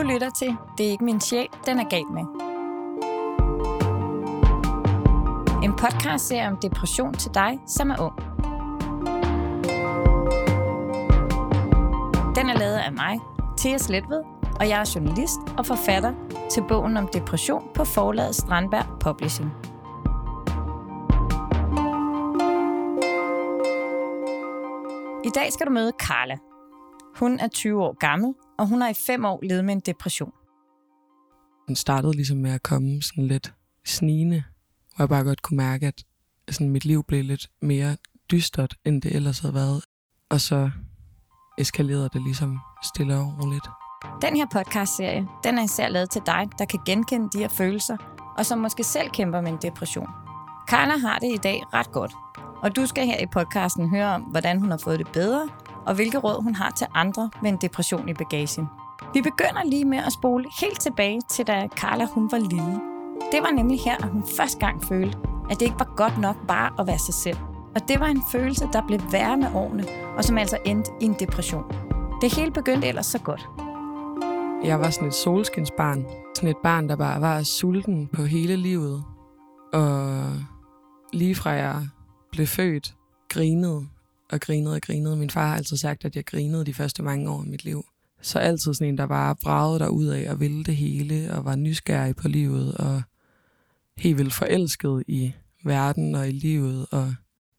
Du lytter til Det er ikke min sjæl, den er galt med. En podcast ser om depression til dig, som er ung. Den er lavet af mig, Thea Sletved, og jeg er journalist og forfatter til bogen om depression på forlaget Strandberg Publishing. I dag skal du møde Carla. Hun er 20 år gammel, og hun har i fem år levet med en depression. Den startede ligesom med at komme sådan lidt snigende, hvor jeg bare godt kunne mærke, at sådan mit liv blev lidt mere dystert, end det ellers havde været. Og så eskalerede det ligesom stille og roligt. Den her podcastserie, den er især lavet til dig, der kan genkende de her følelser, og som måske selv kæmper med en depression. Carla har det i dag ret godt, og du skal her i podcasten høre om, hvordan hun har fået det bedre, og hvilke råd hun har til andre med en depression i bagagen. Vi begynder lige med at spole helt tilbage til da Carla hun var lille. Det var nemlig her, at hun første gang følte, at det ikke var godt nok bare at være sig selv. Og det var en følelse, der blev værre med årene, og som altså endte i en depression. Det hele begyndte ellers så godt. Jeg var sådan et solskinsbarn. Sådan et barn, der bare var sulten på hele livet. Og lige fra jeg blev født, grinede og grinede og grinede. Min far har altid sagt, at jeg grinede de første mange år af mit liv. Så altid sådan en, der bare bragede der ud af og ville det hele, og var nysgerrig på livet, og helt vildt forelsket i verden og i livet, og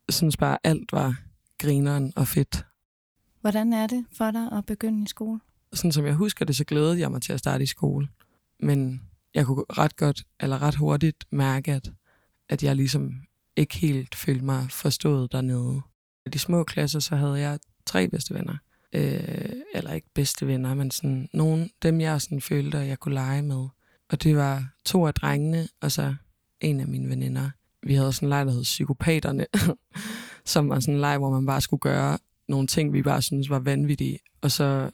synes bare, alt var grineren og fedt. Hvordan er det for dig at begynde i skole? Sådan som jeg husker det, så glædede jeg mig til at starte i skole. Men jeg kunne ret godt, eller ret hurtigt mærke, at, at jeg ligesom ikke helt følte mig forstået dernede. I de små klasser, så havde jeg tre bedste venner. Øh, eller ikke bedste venner, men sådan nogle, dem jeg sådan følte, at jeg kunne lege med. Og det var to af drengene, og så en af mine veninder. Vi havde sådan en leg, der hed Psykopaterne, som var sådan en leg, hvor man bare skulle gøre nogle ting, vi bare synes var vanvittige. Og så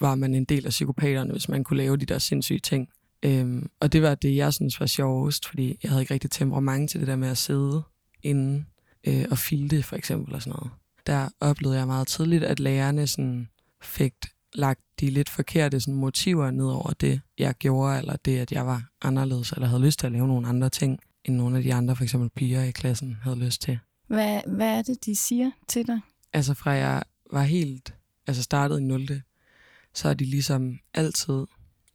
var man en del af psykopaterne, hvis man kunne lave de der sindssyge ting. Øhm, og det var det, jeg synes var sjovest, fordi jeg havde ikke rigtig temperament til det der med at sidde inde øh, og filte, for eksempel, og sådan noget. Der oplevede jeg meget tidligt, at lærerne sådan fik lagt de lidt forkerte sådan, motiver ned over det, jeg gjorde, eller det, at jeg var anderledes, eller havde lyst til at lave nogle andre ting, end nogle af de andre, for eksempel piger i klassen, havde lyst til. Hvad, hvad er det, de siger til dig? Altså fra jeg var helt, altså startet i 0. Så er de ligesom altid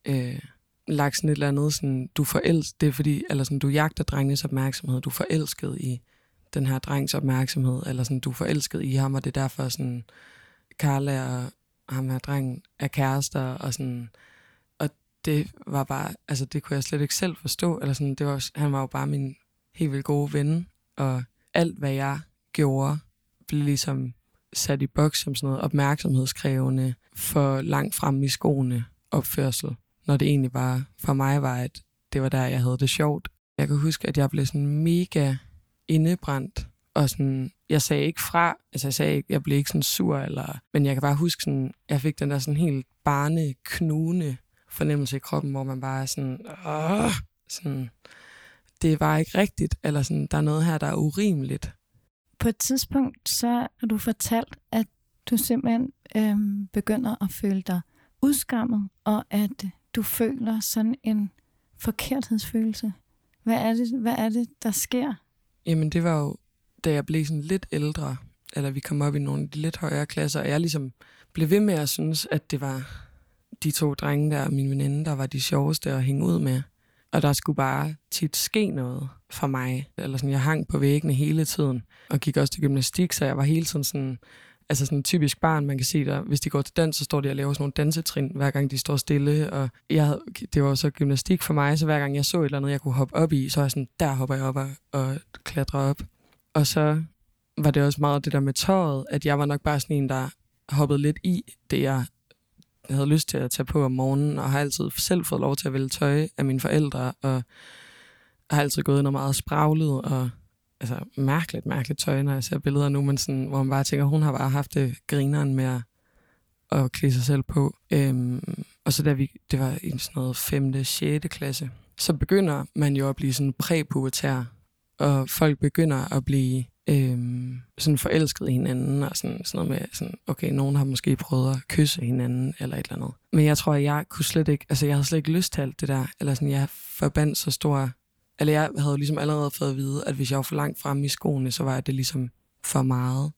øh, lagt sådan et eller andet, sådan, du forelsket, det er fordi, eller sådan, du jagter drengens opmærksomhed, du er forelsket i den her drengs opmærksomhed, eller sådan, du er forelsket i ham, og det er derfor sådan, Carla og ham her drengen er kærester, og sådan, og det var bare, altså det kunne jeg slet ikke selv forstå, eller sådan, det var, han var jo bare min helt vildt gode ven, og alt hvad jeg gjorde, blev ligesom sat i boks som sådan noget opmærksomhedskrævende for langt frem i skoene opførsel, når det egentlig var, for mig var, at det var der, jeg havde det sjovt. Jeg kan huske, at jeg blev sådan mega indebrændt, og sådan, jeg sagde ikke fra, altså jeg sagde ikke, jeg blev ikke sådan sur, eller, men jeg kan bare huske sådan, jeg fik den der sådan helt barne, knugende fornemmelse i kroppen, hvor man bare er sådan, Åh! sådan, det var ikke rigtigt, eller sådan, der er noget her, der er urimeligt. På et tidspunkt, så har du fortalt, at du simpelthen øhm, begynder at føle dig udskammet, og at du føler sådan en forkerthedsfølelse. Hvad er det, hvad er det der sker? Jamen det var jo, da jeg blev sådan lidt ældre, eller vi kom op i nogle af de lidt højere klasser, og jeg ligesom blev ved med at synes, at det var de to drenge der, min veninde, der var de sjoveste at hænge ud med. Og der skulle bare tit ske noget for mig. Eller sådan, jeg hang på væggene hele tiden, og gik også til gymnastik, så jeg var hele tiden sådan, altså sådan en typisk barn, man kan se der, hvis de går til dans, så står de og laver sådan nogle dansetrin, hver gang de står stille, og jeg havde, det var så gymnastik for mig, så hver gang jeg så et eller andet, jeg kunne hoppe op i, så var jeg sådan, der hopper jeg op og, og klatrer op. Og så var det også meget det der med tøjet, at jeg var nok bare sådan en, der hoppede lidt i det, jeg havde lyst til at tage på om morgenen, og har altid selv fået lov til at vælge tøj af mine forældre, og har altid gået noget meget spraglet, og altså, mærkeligt, mærkeligt tøj, når jeg ser billeder nu, men sådan, hvor man bare tænker, hun har bare haft det grineren med at, at klæde sig selv på. Øhm, og så da vi, det var i sådan noget 5. 6. klasse, så begynder man jo at blive sådan præpubertær, og folk begynder at blive øhm, sådan forelsket i hinanden, og sådan, sådan noget med, sådan, okay, nogen har måske prøvet at kysse hinanden, eller et eller andet. Men jeg tror, at jeg kunne slet ikke, altså jeg havde slet ikke lyst til alt det der, eller sådan, jeg forbandt så stor, eller jeg havde ligesom allerede fået at vide, at hvis jeg var for langt fremme i skoene, så var det ligesom for meget.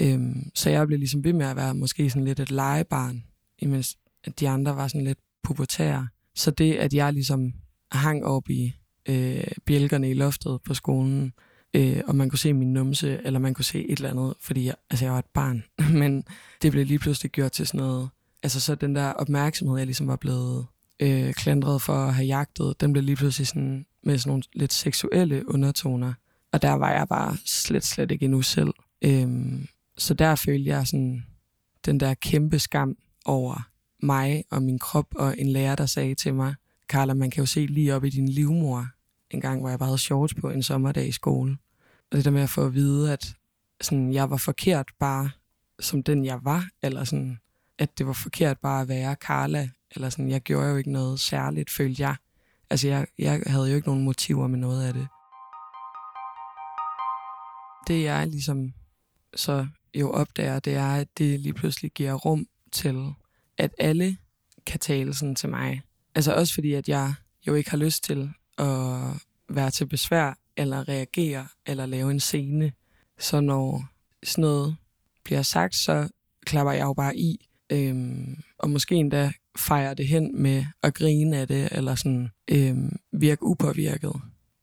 Øhm, så jeg blev ligesom ved med at være måske sådan lidt et legebarn, imens at de andre var sådan lidt pubertære. Så det, at jeg ligesom hang op i øh, bjælkerne i loftet på skolen, øh, og man kunne se min numse, eller man kunne se et eller andet, fordi jeg, altså jeg var et barn. Men det blev lige pludselig gjort til sådan noget, altså så den der opmærksomhed, jeg ligesom var blevet øh, klandret for at have jagtet, den blev lige pludselig sådan, med sådan nogle lidt seksuelle undertoner. Og der var jeg bare slet, slet ikke endnu selv. Øhm, så der følte jeg sådan den der kæmpe skam over mig og min krop, og en lærer, der sagde til mig, Carla, man kan jo se lige op i din livmor, en gang, hvor jeg bare havde shorts på en sommerdag i skole. Og det der med at få at vide, at sådan, jeg var forkert bare som den, jeg var, eller sådan, at det var forkert bare at være Carla, eller sådan, jeg gjorde jo ikke noget særligt, følte jeg. Altså, jeg, jeg havde jo ikke nogen motiver med noget af det. Det jeg ligesom så jo opdager, det er, at det lige pludselig giver rum til, at alle kan tale sådan til mig. Altså også fordi, at jeg jo ikke har lyst til at være til besvær, eller reagere, eller lave en scene. Så når sådan noget bliver sagt, så klapper jeg jo bare i, øhm, og måske endda fejrer det hen med at grine af det, eller sådan øhm, virke upåvirket.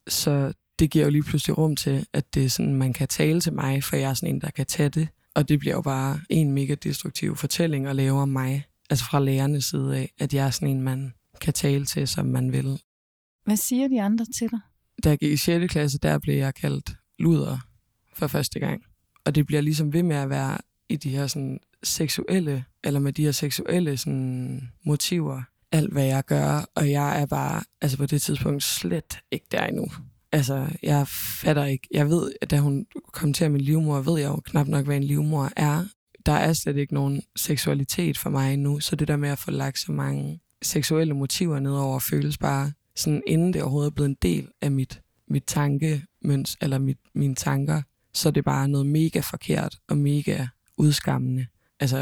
Så det giver jo lige pludselig rum til, at det er sådan, man kan tale til mig, for jeg er sådan en, der kan tage det. Og det bliver jo bare en mega destruktiv fortælling at lave om mig, altså fra lærernes side af, at jeg er sådan en, man kan tale til, som man vil. Hvad siger de andre til dig? Da jeg gik i 6. klasse, der blev jeg kaldt luder for første gang. Og det bliver ligesom ved med at være i de her sådan seksuelle, eller med de her seksuelle sådan, motiver, alt hvad jeg gør, og jeg er bare, altså på det tidspunkt, slet ikke der endnu. Altså, jeg fatter ikke. Jeg ved, at da hun kom til min livmor, ved jeg jo knap nok, hvad en livmor er. Der er slet ikke nogen seksualitet for mig endnu, så det der med at få lagt så mange seksuelle motiver nedover føles bare sådan, inden det overhovedet er blevet en del af mit, mit tankemøns, eller mit, mine tanker, så er det bare noget mega forkert og mega udskammende. Altså,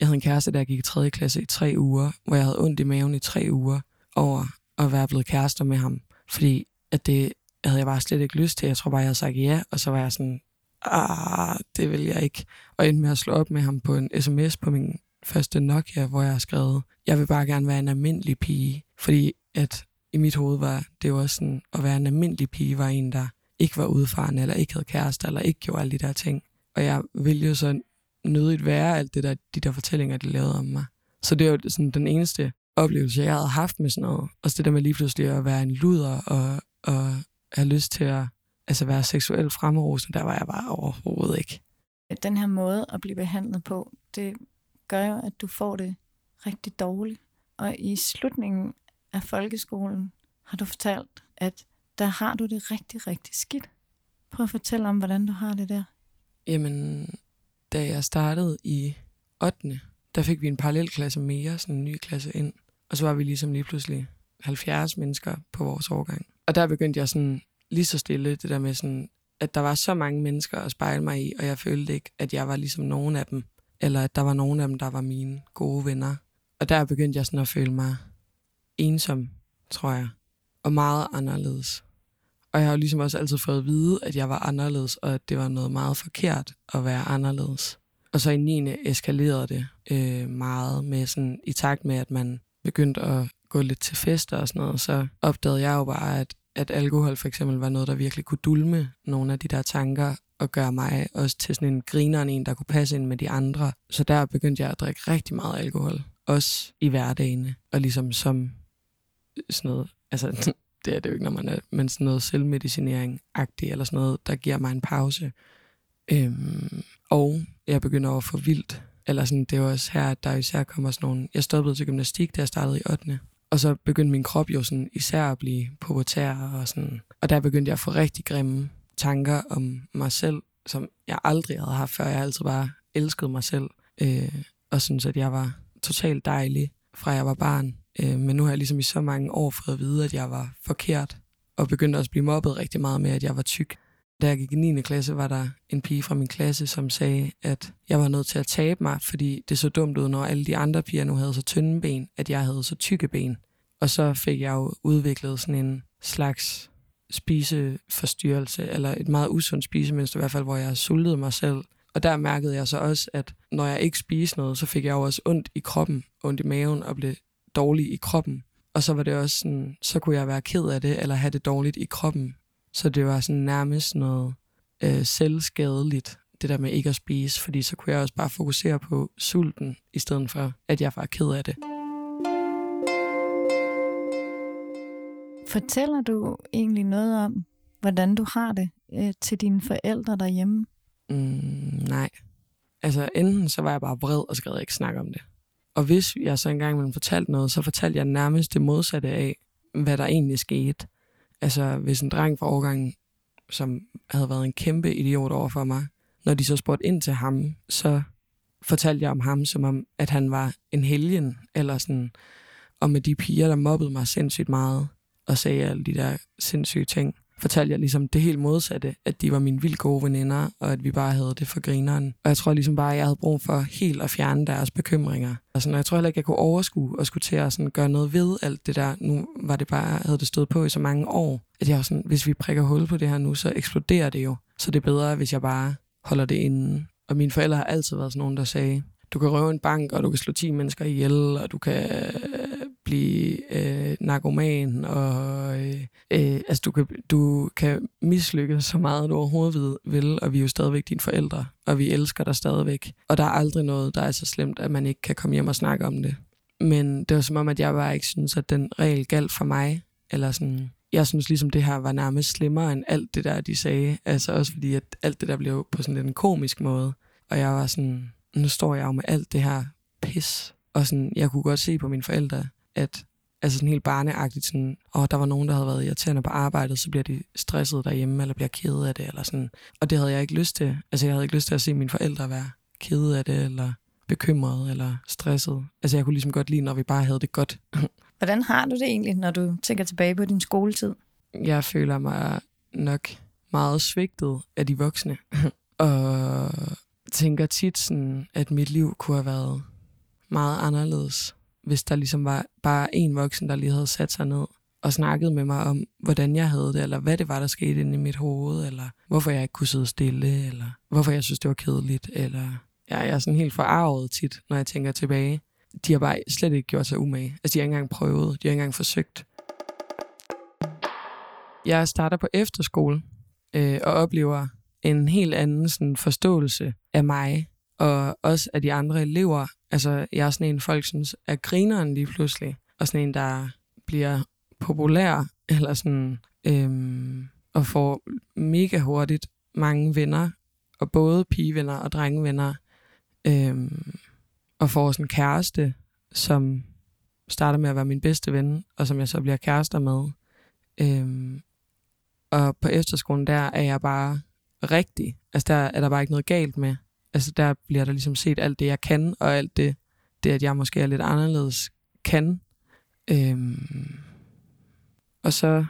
jeg havde en kæreste, der gik i 3. klasse i tre uger, hvor jeg havde ondt i maven i tre uger over at være blevet kærester med ham. Fordi at det havde jeg bare slet ikke lyst til. Jeg tror bare, jeg havde sagt ja, og så var jeg sådan, ah, det vil jeg ikke. Og endte med at slå op med ham på en sms på min første Nokia, hvor jeg har skrevet, jeg vil bare gerne være en almindelig pige. Fordi at i mit hoved var det jo også sådan, at være en almindelig pige var en, der ikke var udfarende, eller ikke havde kæreste, eller ikke gjorde alle de der ting. Og jeg ville jo så nødigt være alt det der, de der fortællinger, de lavede om mig. Så det er jo sådan den eneste oplevelse, jeg havde haft med sådan noget. Og det der med lige pludselig at være en luder og, og have lyst til at altså være seksuelt fremrosende, der var jeg bare overhovedet ikke. Den her måde at blive behandlet på, det gør jo, at du får det rigtig dårligt. Og i slutningen af folkeskolen har du fortalt, at der har du det rigtig, rigtig skidt. Prøv at fortælle om, hvordan du har det der. Jamen, da jeg startede i 8. der fik vi en parallelklasse mere, sådan en ny klasse ind. Og så var vi ligesom lige pludselig 70 mennesker på vores årgang. Og der begyndte jeg sådan lige så stille, det der med sådan, at der var så mange mennesker at spejle mig i, og jeg følte ikke, at jeg var ligesom nogen af dem, eller at der var nogen af dem, der var mine gode venner. Og der begyndte jeg sådan at føle mig ensom, tror jeg, og meget anderledes. Og jeg har jo ligesom også altid fået at vide, at jeg var anderledes, og at det var noget meget forkert at være anderledes. Og så i 9. eskalerede det øh, meget med sådan, i takt med, at man begyndte at gå lidt til fester og sådan noget, så opdagede jeg jo bare, at, at alkohol for eksempel var noget, der virkelig kunne dulme nogle af de der tanker, og gøre mig også til sådan en griner en, der kunne passe ind med de andre. Så der begyndte jeg at drikke rigtig meget alkohol, også i hverdagene, og ligesom som sådan noget, altså det er det jo ikke, når man er, men sådan noget selvmedicinering-agtigt, eller sådan noget, der giver mig en pause. Øhm, og jeg begynder at få vildt, eller sådan, det er også her, at der især kommer sådan nogle, jeg stoppede til gymnastik, da jeg startede i 8. Og så begyndte min krop jo sådan især at blive pubertær, og sådan, og der begyndte jeg at få rigtig grimme tanker om mig selv, som jeg aldrig havde haft før. Jeg altid bare elsket mig selv, øh, og synes, at jeg var totalt dejlig, fra jeg var barn. Øh, men nu har jeg ligesom i så mange år fået at vide, at jeg var forkert, og begyndte også at blive mobbet rigtig meget med, at jeg var tyk. da jeg gik i 9. klasse, var der en pige fra min klasse, som sagde, at jeg var nødt til at tabe mig, fordi det så dumt ud, når alle de andre piger nu havde så tynde ben, at jeg havde så tykke ben. Og så fik jeg jo udviklet sådan en slags spiseforstyrrelse, eller et meget usundt spisemønster i hvert fald, hvor jeg sultede mig selv. Og der mærkede jeg så også, at når jeg ikke spiste noget, så fik jeg jo også ondt i kroppen, ondt i maven og blev dårlig i kroppen. Og så var det også sådan, så kunne jeg være ked af det, eller have det dårligt i kroppen. Så det var sådan nærmest noget øh, selvskadeligt, det der med ikke at spise, fordi så kunne jeg også bare fokusere på sulten, i stedet for, at jeg var ked af det. Fortæller du egentlig noget om, hvordan du har det øh, til dine forældre derhjemme? Mm, nej. Altså enten så var jeg bare vred, og så gad jeg ikke snakke om det. Og hvis jeg så engang ville fortalt noget, så fortalte jeg nærmest det modsatte af, hvad der egentlig skete. Altså hvis en dreng fra årgangen, som havde været en kæmpe idiot over for mig, når de så spurgte ind til ham, så fortalte jeg om ham, som om, at han var en helgen, eller sådan, og med de piger, der mobbede mig sindssygt meget, og sagde alle de der sindssyge ting fortalte jeg ligesom det helt modsatte, at de var mine vildt gode veninder, og at vi bare havde det for grineren. Og jeg tror ligesom bare, at jeg havde brug for helt at fjerne deres bekymringer. Og sådan, og jeg tror heller ikke, jeg kunne overskue og skulle til at sådan gøre noget ved alt det der. Nu var det bare, havde det stået på i så mange år, at jeg var sådan, hvis vi prikker hul på det her nu, så eksploderer det jo. Så det er bedre, hvis jeg bare holder det inde. Og mine forældre har altid været sådan nogen, der sagde, du kan røve en bank, og du kan slå 10 mennesker ihjel, og du kan blive øh, narkoman, og øh, øh, altså, du, kan, du kan mislykkes så meget, du overhovedet vil, og vi er jo stadigvæk dine forældre, og vi elsker dig stadigvæk. Og der er aldrig noget, der er så slemt, at man ikke kan komme hjem og snakke om det. Men det var som om, at jeg bare ikke synes, at den regel galt for mig, eller sådan, jeg synes ligesom, det her var nærmest slemmere end alt det der, de sagde. Altså også fordi, at alt det der blev på sådan en komisk måde. Og jeg var sådan, nu står jeg jo med alt det her pis. Og sådan, jeg kunne godt se på mine forældre, at altså sådan helt barneagtigt, sådan, og der var nogen, der havde været irriterende på arbejdet, så bliver de stresset derhjemme, eller bliver kede af det, eller sådan. Og det havde jeg ikke lyst til. Altså jeg havde ikke lyst til at se mine forældre være kede af det, eller bekymret, eller stresset. Altså jeg kunne ligesom godt lide, når vi bare havde det godt. Hvordan har du det egentlig, når du tænker tilbage på din skoletid? Jeg føler mig nok meget svigtet af de voksne. og tænker tit sådan, at mit liv kunne have været meget anderledes hvis der ligesom var bare en voksen, der lige havde sat sig ned og snakket med mig om, hvordan jeg havde det, eller hvad det var, der skete inde i mit hoved, eller hvorfor jeg ikke kunne sidde stille, eller hvorfor jeg synes, det var kedeligt, eller ja, jeg er sådan helt forarvet tit, når jeg tænker tilbage. De har bare slet ikke gjort sig umage. Altså, de har ikke engang prøvet, de har ikke engang forsøgt. Jeg starter på efterskole øh, og oplever en helt anden sådan, forståelse af mig, og også af de andre elever. Altså, jeg er sådan en, folk synes er grineren lige pludselig, og sådan en, der bliver populær, eller sådan, øhm, og får mega hurtigt mange venner, og både pigevenner og drengevenner, øhm, og får sådan en kæreste, som starter med at være min bedste ven, og som jeg så bliver kærester med. Øhm, og på efterskolen, der er jeg bare rigtig. Altså, der er der bare ikke noget galt med altså der bliver der ligesom set alt det, jeg kan, og alt det, det at jeg måske er lidt anderledes, kan. Øhm, og så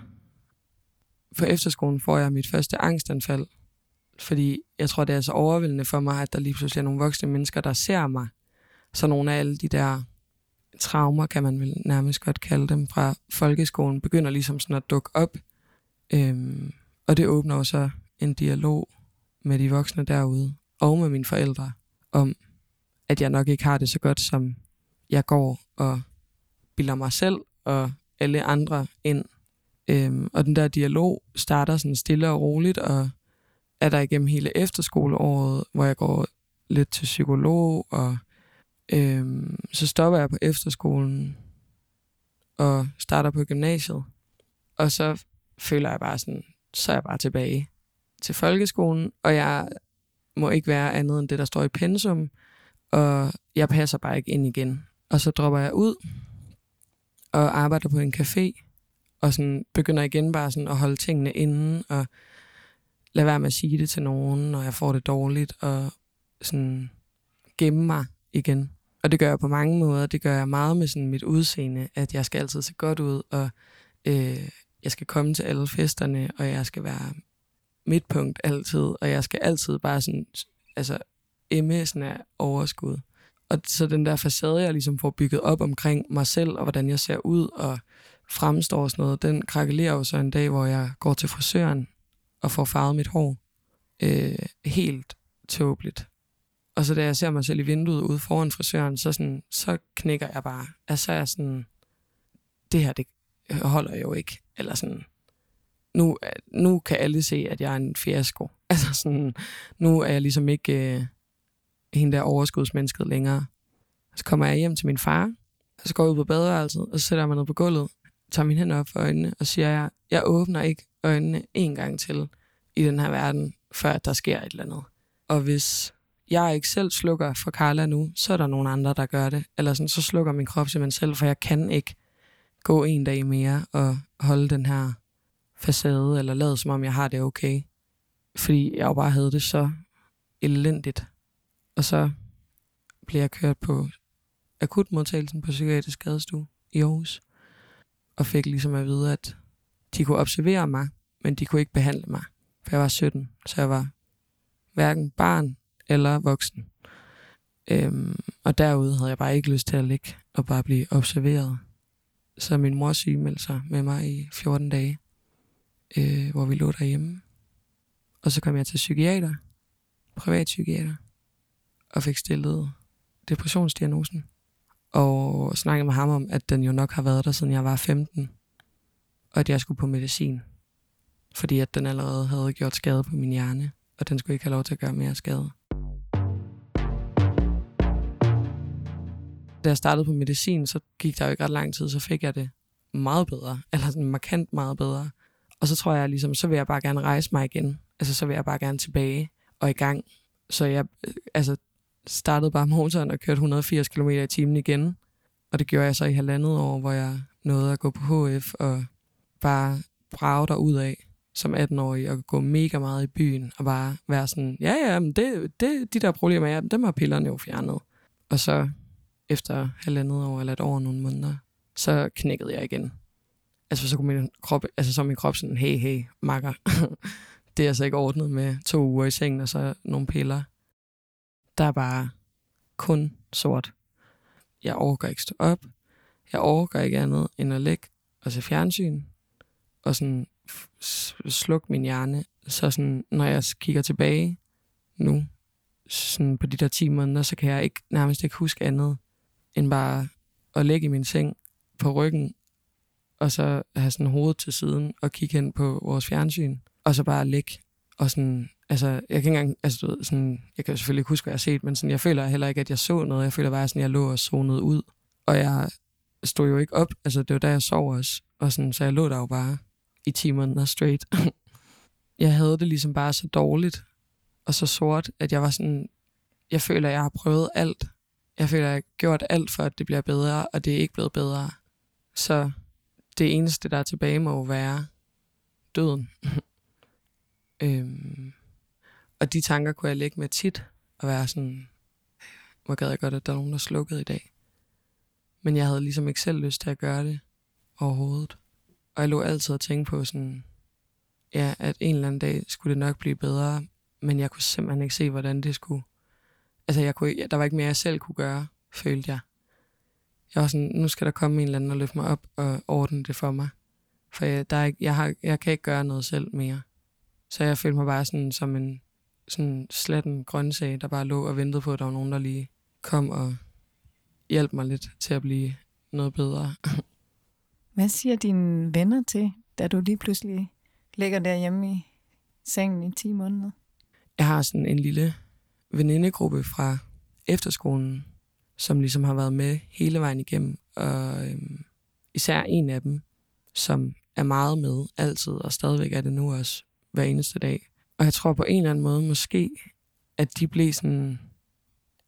på efterskolen får jeg mit første angstanfald, fordi jeg tror, det er så overvældende for mig, at der lige pludselig er nogle voksne mennesker, der ser mig. Så nogle af alle de der traumer, kan man vel nærmest godt kalde dem, fra folkeskolen, begynder ligesom sådan at dukke op. Øhm, og det åbner jo så en dialog med de voksne derude, og med mine forældre om, at jeg nok ikke har det så godt, som jeg går og bilder mig selv og alle andre ind. Øhm, og den der dialog starter sådan stille og roligt, og er der igennem hele efterskoleåret, hvor jeg går lidt til psykolog, og øhm, så stopper jeg på efterskolen og starter på gymnasiet. Og så føler jeg bare sådan, så er jeg bare tilbage til folkeskolen, og jeg må ikke være andet end det, der står i pensum, og jeg passer bare ikke ind igen. Og så dropper jeg ud og arbejder på en café, og sådan begynder igen bare sådan at holde tingene inde, og lade være med at sige det til nogen, når jeg får det dårligt, og sådan gemme mig igen. Og det gør jeg på mange måder. Det gør jeg meget med sådan mit udseende, at jeg skal altid se godt ud, og øh, jeg skal komme til alle festerne, og jeg skal være midtpunkt altid, og jeg skal altid bare sådan, altså, emme sådan af overskud. Og så den der facade, jeg ligesom får bygget op omkring mig selv, og hvordan jeg ser ud og fremstår og sådan noget, den krakelerer jo så en dag, hvor jeg går til frisøren og får farvet mit hår. Øh, helt tåbeligt. Og så da jeg ser mig selv i vinduet ude foran frisøren, så, sådan, så knækker jeg bare. Altså så er jeg sådan, det her, det holder jo ikke. Eller sådan, nu, nu kan alle se, at jeg er en fiasko. Altså sådan, nu er jeg ligesom ikke øh, hende der overskudsmennesket længere. Så kommer jeg hjem til min far, og så går jeg ud på badeværelset, og så sætter jeg mig ned på gulvet, tager mine hænder op for øjnene, og siger, jeg, jeg åbner ikke øjnene en gang til i den her verden, før der sker et eller andet. Og hvis jeg ikke selv slukker for Carla nu, så er der nogen andre, der gør det. Eller sådan, så slukker min krop simpelthen selv, for jeg kan ikke gå en dag mere og holde den her facade, eller lavet som om jeg har det okay. Fordi jeg jo bare havde det så elendigt. Og så blev jeg kørt på akutmodtagelsen på psykiatrisk skadestue i Aarhus. Og fik ligesom at vide, at de kunne observere mig, men de kunne ikke behandle mig. For jeg var 17, så jeg var hverken barn eller voksen. Øhm, og derude havde jeg bare ikke lyst til at ligge og bare blive observeret. Så min mor sygemeldte sig med mig i 14 dage, øh, hvor vi lå derhjemme. Og så kom jeg til psykiater, privat psykiater, og fik stillet depressionsdiagnosen. Og snakkede med ham om, at den jo nok har været der, siden jeg var 15. Og at jeg skulle på medicin. Fordi at den allerede havde gjort skade på min hjerne, og den skulle ikke have lov til at gøre mere skade. Da jeg startede på medicin, så gik der jo ikke ret lang tid, så fik jeg det meget bedre, eller sådan markant meget bedre. Og så tror jeg ligesom, så vil jeg bare gerne rejse mig igen. Altså så vil jeg bare gerne tilbage og i gang. Så jeg øh, altså, startede bare motoren og kørte 180 km i timen igen. Og det gjorde jeg så i halvandet år, hvor jeg nåede at gå på HF og bare brage ud af som 18-årig og gå mega meget i byen og bare være sådan, ja ja, men det, det, de der problemer, ja, dem har pillerne jo fjernet. Og så efter halvandet år eller et år nogle måneder, så knækkede jeg igen. Altså så kunne min krop, altså så min krop sådan, hey hey, makker. det er altså ikke ordnet med to uger i sengen og så nogle piller. Der er bare kun sort. Jeg overgår ikke stå op. Jeg overgår ikke andet end at ligge og se fjernsyn. Og sådan slukke min hjerne. Så sådan, når jeg kigger tilbage nu, sådan på de der 10 måneder, så kan jeg ikke nærmest ikke huske andet, end bare at ligge i min seng på ryggen, og så have sådan hovedet til siden og kigge hen på vores fjernsyn, og så bare ligge og sådan, altså, jeg kan ikke engang, altså, du ved, sådan, jeg kan selvfølgelig ikke huske, hvad jeg har set, men sådan, jeg føler heller ikke, at jeg så noget. Jeg føler bare, sådan, jeg lå og zonede ud. Og jeg stod jo ikke op, altså, det var da jeg sov også. Og sådan, så jeg lå der jo bare i timerne straight. jeg havde det ligesom bare så dårligt og så sort, at jeg var sådan, jeg føler, at jeg har prøvet alt. Jeg føler, at jeg har gjort alt for, at det bliver bedre, og det er ikke blevet bedre. Så det eneste, der er tilbage, må være døden. øhm, og de tanker kunne jeg lægge med tit, og være sådan, hvor gad jeg godt, at der er nogen, der slukkede i dag. Men jeg havde ligesom ikke selv lyst til at gøre det overhovedet. Og jeg lå altid og tænke på sådan, ja, at en eller anden dag skulle det nok blive bedre, men jeg kunne simpelthen ikke se, hvordan det skulle. Altså, jeg kunne, der var ikke mere, jeg selv kunne gøre, følte jeg. Jeg var sådan, nu skal der komme en eller anden og løfte mig op og ordne det for mig. For jeg, der er ikke, jeg, har, jeg kan ikke gøre noget selv mere. Så jeg følte mig bare sådan som en sådan sletten grøntsag, der bare lå og ventede på, at der var nogen, der lige kom og hjalp mig lidt til at blive noget bedre. Hvad siger dine venner til, da du lige pludselig ligger derhjemme i sengen i 10 måneder? Jeg har sådan en lille venindegruppe fra efterskolen, som ligesom har været med hele vejen igennem. Og øhm, især en af dem, som er meget med altid, og stadigvæk er det nu også hver eneste dag. Og jeg tror på en eller anden måde måske, at de blev sådan,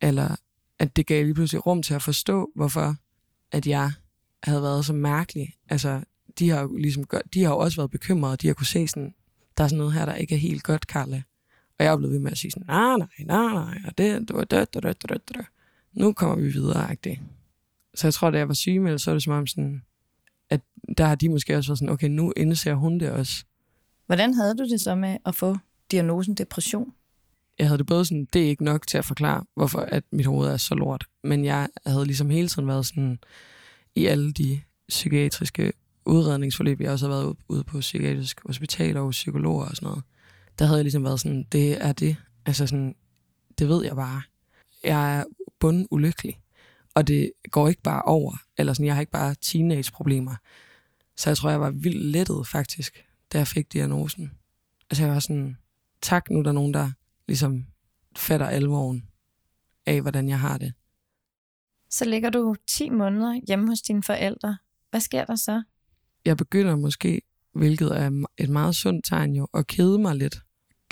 eller at det gav lige pludselig rum til at forstå, hvorfor at jeg havde været så mærkelig. Altså, de har jo ligesom, de har jo også været bekymrede, de har kunne se sådan, der er sådan noget her, der ikke er helt godt, Karla. Og jeg er blevet ved med at sige sådan, nej, nej, nej, nej, og det, det er død, død, død, død, død. Nu kommer vi videre, agtigt. Så jeg tror, da jeg var sygemeldt, så er det som om sådan, at der har de måske også været sådan, okay, nu indser hun det også. Hvordan havde du det så med at få diagnosen depression? Jeg havde det både sådan, det er ikke nok til at forklare, hvorfor at mit hoved er så lort. Men jeg havde ligesom hele tiden været sådan, i alle de psykiatriske udredningsforløb, jeg også har været ude på psykiatrisk hospital og psykologer og sådan noget, der havde jeg ligesom været sådan, det er det. Altså sådan, det ved jeg bare. Jeg er bunden ulykkelig. Og det går ikke bare over. Eller sådan, jeg har ikke bare teenage-problemer. Så jeg tror, jeg var vildt lettet faktisk, da jeg fik diagnosen. Altså jeg var sådan, tak, nu er der nogen, der ligesom fatter alvoren af, hvordan jeg har det. Så ligger du 10 måneder hjemme hos dine forældre. Hvad sker der så? Jeg begynder måske, hvilket er et meget sundt tegn jo, at kede mig lidt.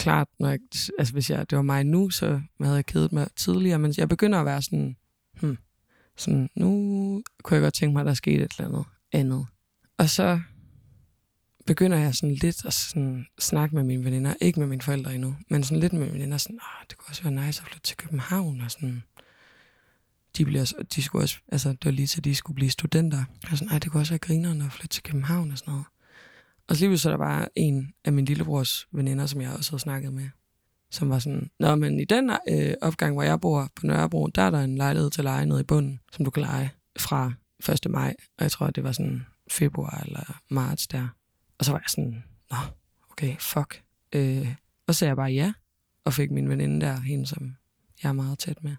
Klart, når jeg, altså hvis jeg, det var mig nu, så havde jeg kedet mig tidligere, men jeg begynder at være sådan, hmm, sådan, nu kunne jeg godt tænke mig, at der skete et eller andet andet. Og så begynder jeg sådan lidt at sådan snakke med mine veninder, ikke med mine forældre endnu, men sådan lidt med mine veninder, sådan, ah, det kunne også være nice at flytte til København, og sådan, de, bliver, de skulle også, altså det var lige til, de skulle blive studenter, og sådan, det kunne også være grineren at flytte til København og sådan noget. Og så lige så der bare en af min lillebrors veninder, som jeg også havde snakket med, som var sådan, Nå, men i den øh, opgang, hvor jeg bor på Nørrebro, der er der en lejlighed til leje nede i bunden, som du kan lege fra 1. maj, og jeg tror, det var sådan februar eller marts der. Og så var jeg sådan, nå, okay, fuck. Øh, og så sagde jeg bare ja, og fik min veninde der, hende som jeg er meget tæt med,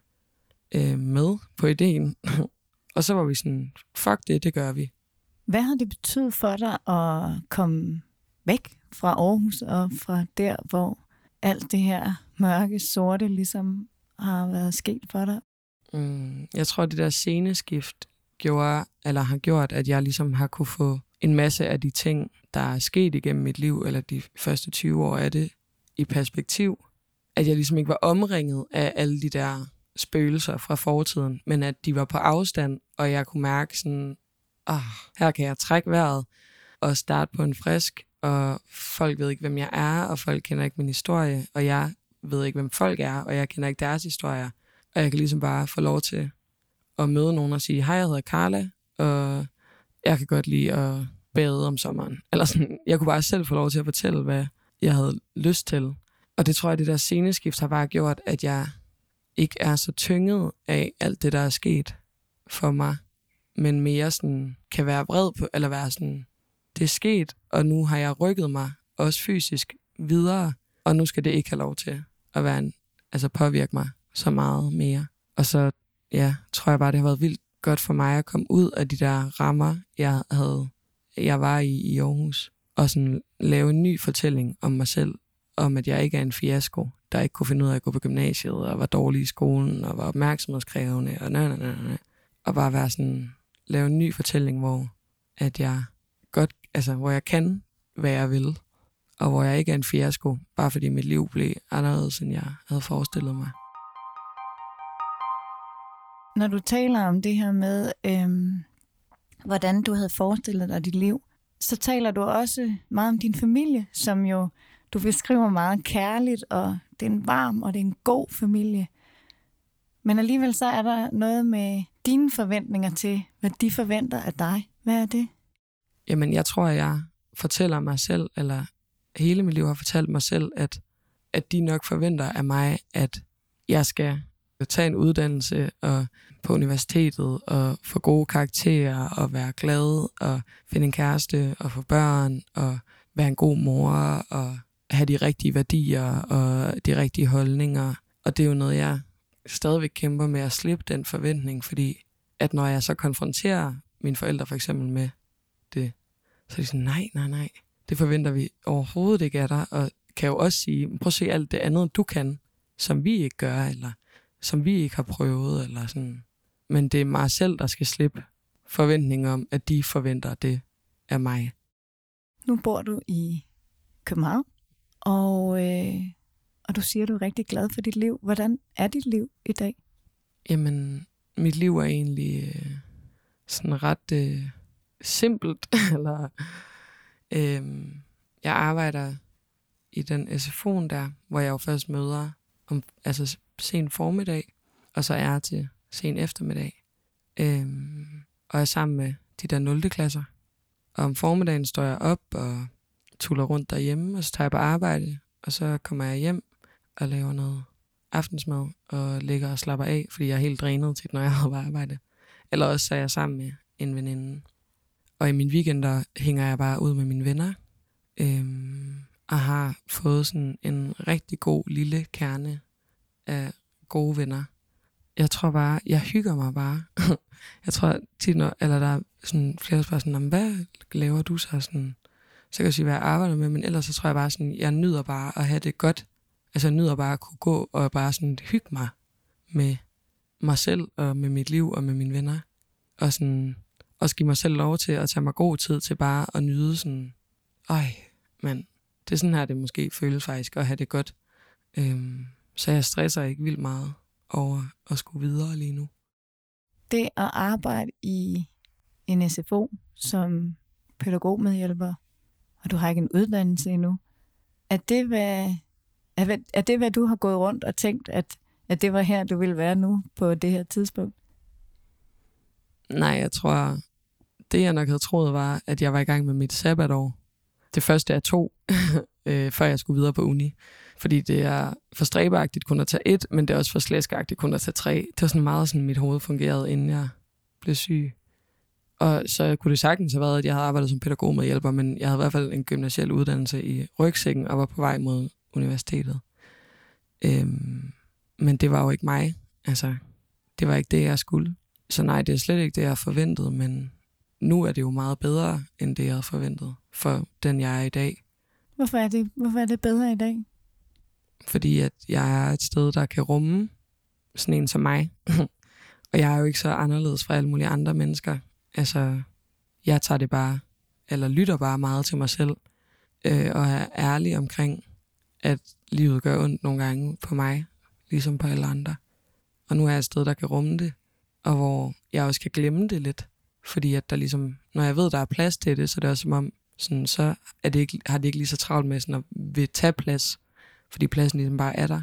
øh, med på ideen. og så var vi sådan, fuck det, det gør vi. Hvad har det betydet for dig at komme væk fra Aarhus og fra der, hvor alt det her mørke, sorte ligesom har været sket for dig? Mm, jeg tror, det der sceneskift gjorde, eller har gjort, at jeg ligesom har kunne få en masse af de ting, der er sket igennem mit liv, eller de første 20 år af det, i perspektiv. At jeg ligesom ikke var omringet af alle de der spøgelser fra fortiden, men at de var på afstand, og jeg kunne mærke sådan, ah, her kan jeg trække vejret og starte på en frisk, og folk ved ikke, hvem jeg er, og folk kender ikke min historie, og jeg ved ikke, hvem folk er, og jeg kender ikke deres historier. Og jeg kan ligesom bare få lov til at møde nogen og sige, hej, jeg hedder Carla, og jeg kan godt lide at bade om sommeren. Eller sådan, jeg kunne bare selv få lov til at fortælle, hvad jeg havde lyst til. Og det tror jeg, det der sceneskift har bare gjort, at jeg ikke er så tynget af alt det, der er sket for mig, men mere sådan kan være vred på, eller være sådan, det er sket, og nu har jeg rykket mig også fysisk videre, og nu skal det ikke have lov til at være en, altså påvirke mig så meget mere. Og så, ja, tror jeg bare, det har været vildt godt for mig at komme ud af de der rammer, jeg havde, jeg var i i Aarhus, og sådan lave en ny fortælling om mig selv, om at jeg ikke er en fiasko, der ikke kunne finde ud af at gå på gymnasiet, og var dårlig i skolen, og var opmærksomhedskrævende, og nej, nej, nej, nej. Og bare være sådan, lave en ny fortælling, hvor at jeg godt, altså, hvor jeg kan, hvad jeg vil, og hvor jeg ikke er en fiasko, bare fordi mit liv blev anderledes, end jeg havde forestillet mig. Når du taler om det her med, øhm, hvordan du havde forestillet dig dit liv, så taler du også meget om din familie, som jo du beskriver meget kærligt, og det er en varm og det er en god familie. Men alligevel så er der noget med dine forventninger til, hvad de forventer af dig. Hvad er det? Jamen, jeg tror, at jeg fortæller mig selv, eller hele mit liv har fortalt mig selv, at, at de nok forventer af mig, at jeg skal tage en uddannelse og på universitetet og få gode karakterer og være glad og finde en kæreste og få børn og være en god mor og have de rigtige værdier og de rigtige holdninger. Og det er jo noget, jeg stadigvæk kæmper med at slippe den forventning, fordi at når jeg så konfronterer mine forældre for eksempel med det, så er de sådan, nej, nej, nej, det forventer vi overhovedet ikke af dig, og kan jo også sige, prøv at se alt det andet, du kan, som vi ikke gør, eller som vi ikke har prøvet, eller sådan. Men det er mig selv, der skal slippe forventning om, at de forventer det af mig. Nu bor du i København, og, øh, og du siger, at du er rigtig glad for dit liv. Hvordan er dit liv i dag? Jamen, mit liv er egentlig øh, sådan ret øh, simpelt. eller øh, Jeg arbejder i den SFO'en der, hvor jeg jo først møder om, altså sen formiddag, og så er jeg til sen eftermiddag. Øh, og er sammen med de der 0. klasser. Og om formiddagen står jeg op og tuller rundt derhjemme, og så tager jeg på arbejde, og så kommer jeg hjem og laver noget aftensmad, og ligger og slapper af, fordi jeg er helt drænet til, når jeg har på arbejde. Eller også så er jeg sammen med en veninde. Og i min weekend, der hænger jeg bare ud med mine venner, øhm, og har fået sådan en rigtig god lille kerne af gode venner. Jeg tror bare, jeg hygger mig bare. jeg tror tit, når, eller der er sådan flere spørgsmål sådan, hvad laver du så sådan? Så kan jeg sige, hvad jeg arbejder med, men ellers så tror jeg bare sådan, jeg nyder bare at have det godt. Altså jeg nyder bare at kunne gå og bare sådan hygge mig med mig selv og med mit liv og med mine venner. Og sådan også give mig selv lov til at tage mig god tid til bare at nyde sådan, ej, men det er sådan her, det måske føles faktisk at have det godt. Øhm, så jeg stresser ikke vildt meget over at skulle videre lige nu. Det at arbejde i en SFO som pædagogmedhjælper, og du har ikke en uddannelse endnu, er det, hvad, er, er det, hvad du har gået rundt og tænkt, at, at det var her, du ville være nu på det her tidspunkt? Nej, jeg tror, det jeg nok havde troet var, at jeg var i gang med mit sabbatår. Det første af to, øh, før jeg skulle videre på uni. Fordi det er for stræbeagtigt kun at tage et, men det er også for slæskagtigt kun at tage tre. Det var sådan meget sådan, mit hoved fungerede, inden jeg blev syg. Og så kunne det sagtens have været, at jeg havde arbejdet som pædagog med hjælper, men jeg havde i hvert fald en gymnasiel uddannelse i rygsækken og var på vej mod universitetet. Øhm, men det var jo ikke mig. Altså, det var ikke det, jeg skulle. Så nej, det er slet ikke det, jeg forventede, men nu er det jo meget bedre, end det, jeg havde forventet for den, jeg er i dag. Hvorfor er det, hvorfor er det bedre i dag? Fordi at jeg er et sted, der kan rumme sådan en som mig. og jeg er jo ikke så anderledes fra alle mulige andre mennesker. Altså, jeg tager det bare, eller lytter bare meget til mig selv, øh, og er ærlig omkring, at livet gør ondt nogle gange på mig, ligesom på alle andre. Og nu er jeg et sted, der kan rumme det, og hvor jeg også kan glemme det lidt. Fordi at der ligesom, når jeg ved, der er plads til det, så er det også som om, sådan, så er det ikke, har det ikke lige så travlt med sådan at vil tage plads, fordi pladsen ligesom bare er der.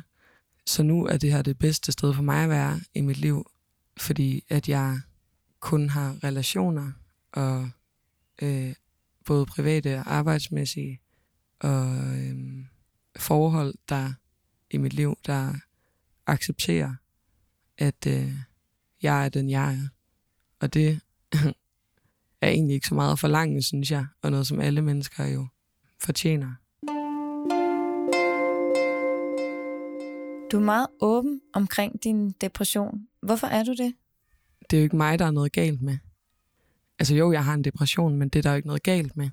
Så nu er det her det bedste sted for mig at være i mit liv, fordi at jeg kun har relationer og øh, både private og arbejdsmæssige og øh, forhold, der i mit liv, der accepterer, at øh, jeg er den, jeg er. Og det er egentlig ikke så meget at forlange, synes jeg, og noget, som alle mennesker jo fortjener. Du er meget åben omkring din depression. Hvorfor er du det? Det er jo ikke mig, der er noget galt med. Altså jo, jeg har en depression, men det er der jo ikke noget galt med.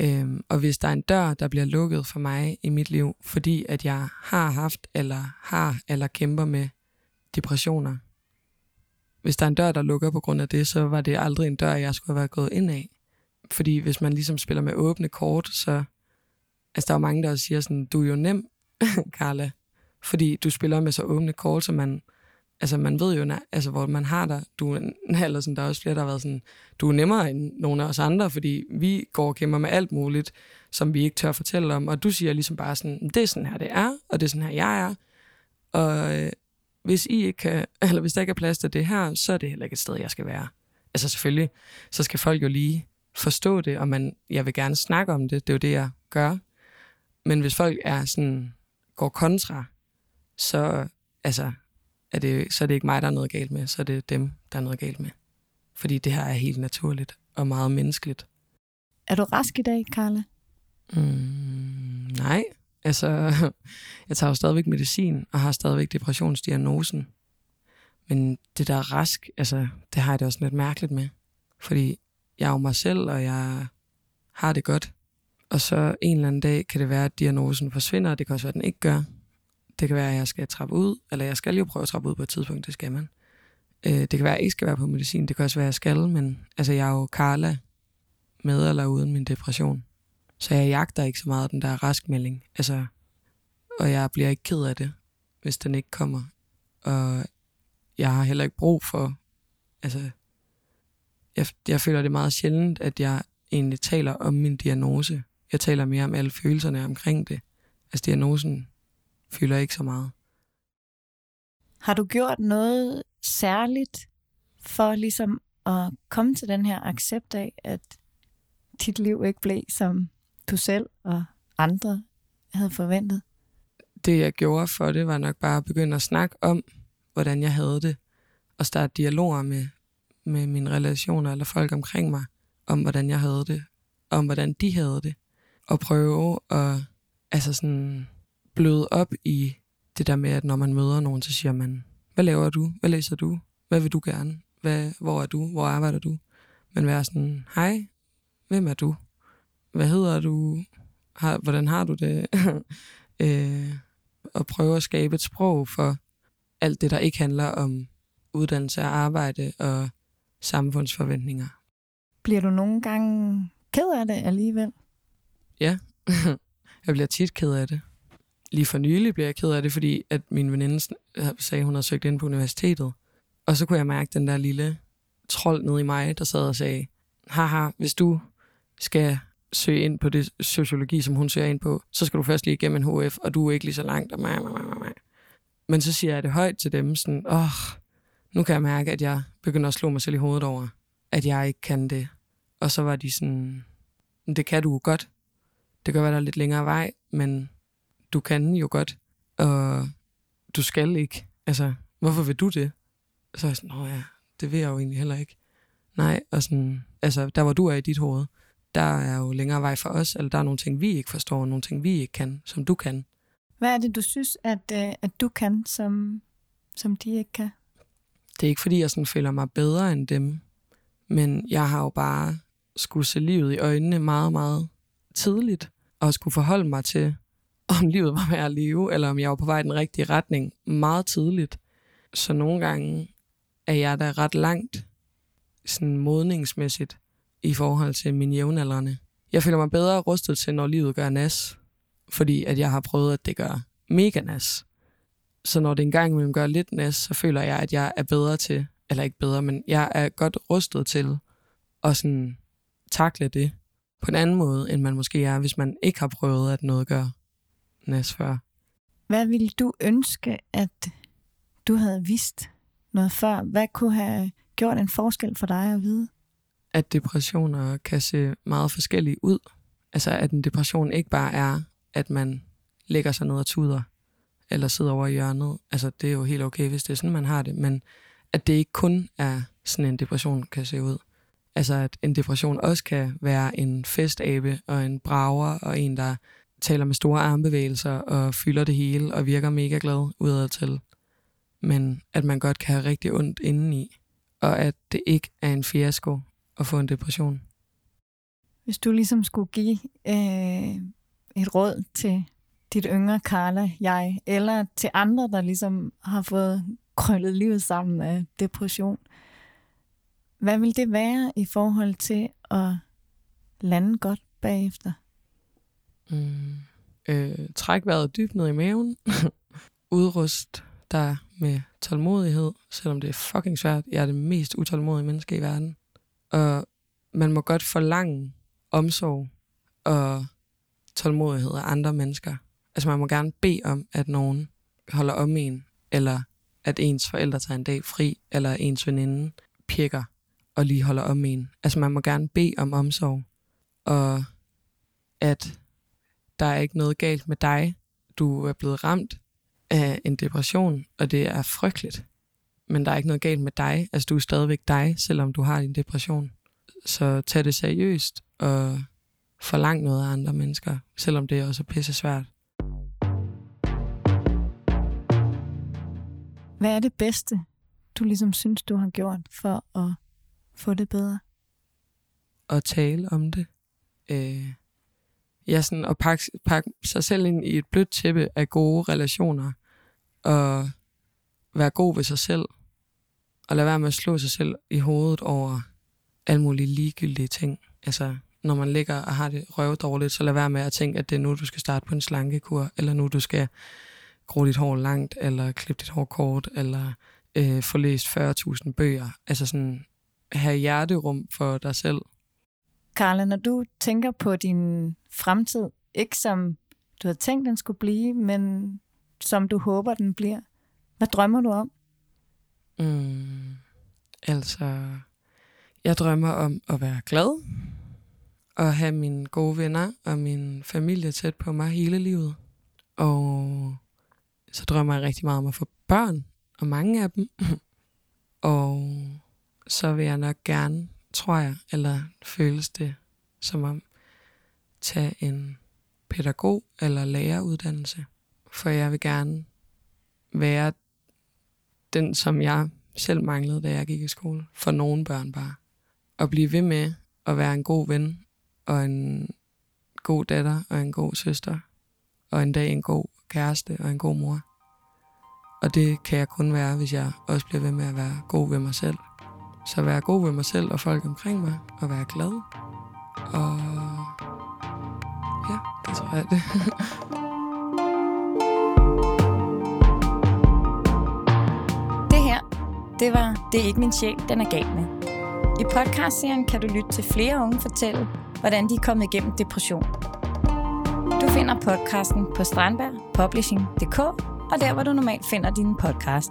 Øhm, og hvis der er en dør, der bliver lukket for mig i mit liv, fordi at jeg har haft, eller har, eller kæmper med depressioner, hvis der er en dør, der lukker på grund af det, så var det aldrig en dør, jeg skulle have været gået ind af. Fordi hvis man ligesom spiller med åbne kort, så... Altså, der er jo mange, der også siger sådan, du er jo nem, Carla. Fordi du spiller med så åbne kort, så man... Altså, man ved jo, altså, hvor man har dig. Du, eller sådan, der er også flere, der har været sådan, du er nemmere end nogle af os andre, fordi vi går og kæmper med alt muligt, som vi ikke tør fortælle om. Og du siger ligesom bare sådan, det er sådan her, det er, og det er sådan her, jeg er. Og øh, hvis, I ikke kan, eller hvis der ikke er plads til det her, så er det heller ikke et sted, jeg skal være. Altså selvfølgelig, så skal folk jo lige forstå det, og man, jeg vil gerne snakke om det, det er jo det, jeg gør. Men hvis folk er sådan, går kontra, så, altså, er det, så er det ikke mig, der er noget galt med, så er det dem, der er noget galt med. Fordi det her er helt naturligt og meget menneskeligt. Er du rask i dag, Karla? Mm, nej, Altså, jeg tager jo stadigvæk medicin og har stadigvæk depressionsdiagnosen. Men det der er rask, altså, det har jeg det også lidt mærkeligt med. Fordi jeg er jo mig selv, og jeg har det godt. Og så en eller anden dag kan det være, at diagnosen forsvinder, og det kan også være, at den ikke gør. Det kan være, at jeg skal trappe ud, eller jeg skal jo prøve at trappe ud på et tidspunkt, det skal man. Øh, det kan være, at jeg ikke skal være på medicin, det kan også være, at jeg skal, men altså, jeg er jo Carla med eller uden min depression. Så jeg jagter ikke så meget den der raskmelding. Altså, og jeg bliver ikke ked af det, hvis den ikke kommer. Og jeg har heller ikke brug for, altså, jeg, jeg føler det meget sjældent, at jeg egentlig taler om min diagnose. Jeg taler mere om alle følelserne omkring det. Altså diagnosen fylder ikke så meget. Har du gjort noget særligt for ligesom at komme til den her accept af, at dit liv ikke blev, som du selv og andre havde forventet? Det, jeg gjorde for det, var nok bare at begynde at snakke om, hvordan jeg havde det, og starte dialoger med, med mine relationer eller folk omkring mig, om hvordan jeg havde det, om hvordan de havde det, og prøve at altså sådan, bløde op i det der med, at når man møder nogen, så siger man, hvad laver du? Hvad læser du? Hvad vil du gerne? Hvad, hvor er du? Hvor arbejder du? Men være sådan, hej, hvem er du? Hvad hedder du? Har, hvordan har du det? øh, og prøve at skabe et sprog for alt det, der ikke handler om uddannelse og arbejde og samfundsforventninger. Bliver du nogle gange ked af det alligevel? Ja, jeg bliver tit ked af det. Lige for nylig blev jeg ked af det, fordi at min veninde sagde, at hun havde søgt ind på universitetet. Og så kunne jeg mærke den der lille trold nede i mig, der sad og sagde, haha, hvis du skal søge ind på det sociologi, som hun søger ind på, så skal du først lige igennem en HF, og du er ikke lige så langt. Og mig, mig, mig, mig. Men så siger jeg det højt til dem, sådan, åh, oh, nu kan jeg mærke, at jeg begynder at slå mig selv i hovedet over, at jeg ikke kan det. Og så var de sådan, det kan du godt. Det kan være, der er lidt længere vej, men du kan jo godt, og du skal ikke. Altså, hvorfor vil du det? Så er jeg sådan, ja, det vil jeg jo egentlig heller ikke. Nej, og sådan, altså, der hvor du er i dit hoved, der er jo længere vej for os, eller der er nogle ting, vi ikke forstår, nogle ting, vi ikke kan, som du kan. Hvad er det, du synes, at, øh, at du kan, som, som de ikke kan? Det er ikke, fordi jeg sådan føler mig bedre end dem, men jeg har jo bare skulle se livet i øjnene meget, meget tidligt, og skulle forholde mig til, om livet var værd at leve, eller om jeg var på vej i den rigtige retning meget tidligt. Så nogle gange er jeg da ret langt sådan modningsmæssigt i forhold til mine jævnaldrende. Jeg føler mig bedre rustet til, når livet gør nas, fordi at jeg har prøvet, at det gør mega nas. Så når det engang imellem gør lidt nas, så føler jeg, at jeg er bedre til, eller ikke bedre, men jeg er godt rustet til at sådan takle det på en anden måde, end man måske er, hvis man ikke har prøvet, at noget gør nas før. Hvad ville du ønske, at du havde vidst noget før? Hvad kunne have gjort en forskel for dig at vide? At depressioner kan se meget forskellige ud. Altså at en depression ikke bare er, at man lægger sig ned og tuder, eller sidder over i hjørnet. Altså det er jo helt okay, hvis det er sådan, man har det. Men at det ikke kun er sådan en depression kan se ud. Altså at en depression også kan være en festabe og en brager og en, der taler med store armbevægelser og fylder det hele og virker mega glad udad til. Men at man godt kan have rigtig ondt indeni, og at det ikke er en fiasko at få en depression. Hvis du ligesom skulle give øh, et råd til dit yngre Carla, jeg, eller til andre, der ligesom har fået krøllet livet sammen af depression, hvad vil det være i forhold til at lande godt bagefter? Mm. Øh, træk vejret dybt ned i maven. Udrust dig med tålmodighed, selvom det er fucking svært. Jeg er det mest utålmodige menneske i verden. Og man må godt forlange omsorg og tålmodighed af andre mennesker. Altså man må gerne bede om, at nogen holder om en, eller at ens forældre tager en dag fri, eller ens veninde pikker og lige holder om en. Altså man må gerne bede om omsorg, og at der er ikke noget galt med dig. Du er blevet ramt af en depression, og det er frygteligt. Men der er ikke noget galt med dig. Altså, du er stadigvæk dig, selvom du har din depression. Så tag det seriøst og forlang noget af andre mennesker, selvom det også er pisse svært. Hvad er det bedste, du ligesom synes, du har gjort for at få det bedre? At tale om det. Øh, ja, sådan at pakke, pakke sig selv ind i et blødt tæppe af gode relationer, og være god ved sig selv, og lade være med at slå sig selv i hovedet over alle mulige ligegyldige ting. Altså, når man ligger og har det røv dårligt, så lad være med at tænke, at det er nu, du skal starte på en slankekur, eller nu, du skal gro dit hår langt, eller klippe dit hår kort, eller øh, få læst 40.000 bøger. Altså sådan, have hjerterum for dig selv. Karla, når du tænker på din fremtid, ikke som du havde tænkt, den skulle blive, men som du håber, den bliver, hvad drømmer du om? Mm, altså, jeg drømmer om at være glad, og have mine gode venner og min familie tæt på mig hele livet. Og så drømmer jeg rigtig meget om at få børn, og mange af dem. og så vil jeg nok gerne, tror jeg, eller føles det som om, tage en pædagog- eller læreruddannelse. For jeg vil gerne være den, som jeg selv manglede, da jeg gik i skole. For nogle børn bare. Og blive ved med at være en god ven, og en god datter, og en god søster, og en dag en god kæreste, og en god mor. Og det kan jeg kun være, hvis jeg også bliver ved med at være god ved mig selv. Så være god ved mig selv og folk omkring mig, og være glad. Og ja, det tror jeg det. Det her, det var Det er ikke min sjæl, den er gal med. I podcastserien kan du lytte til flere unge fortælle, hvordan de er kommet igennem depression. Du finder podcasten på strandbergpublishing.dk og der, hvor du normalt finder dine podcast.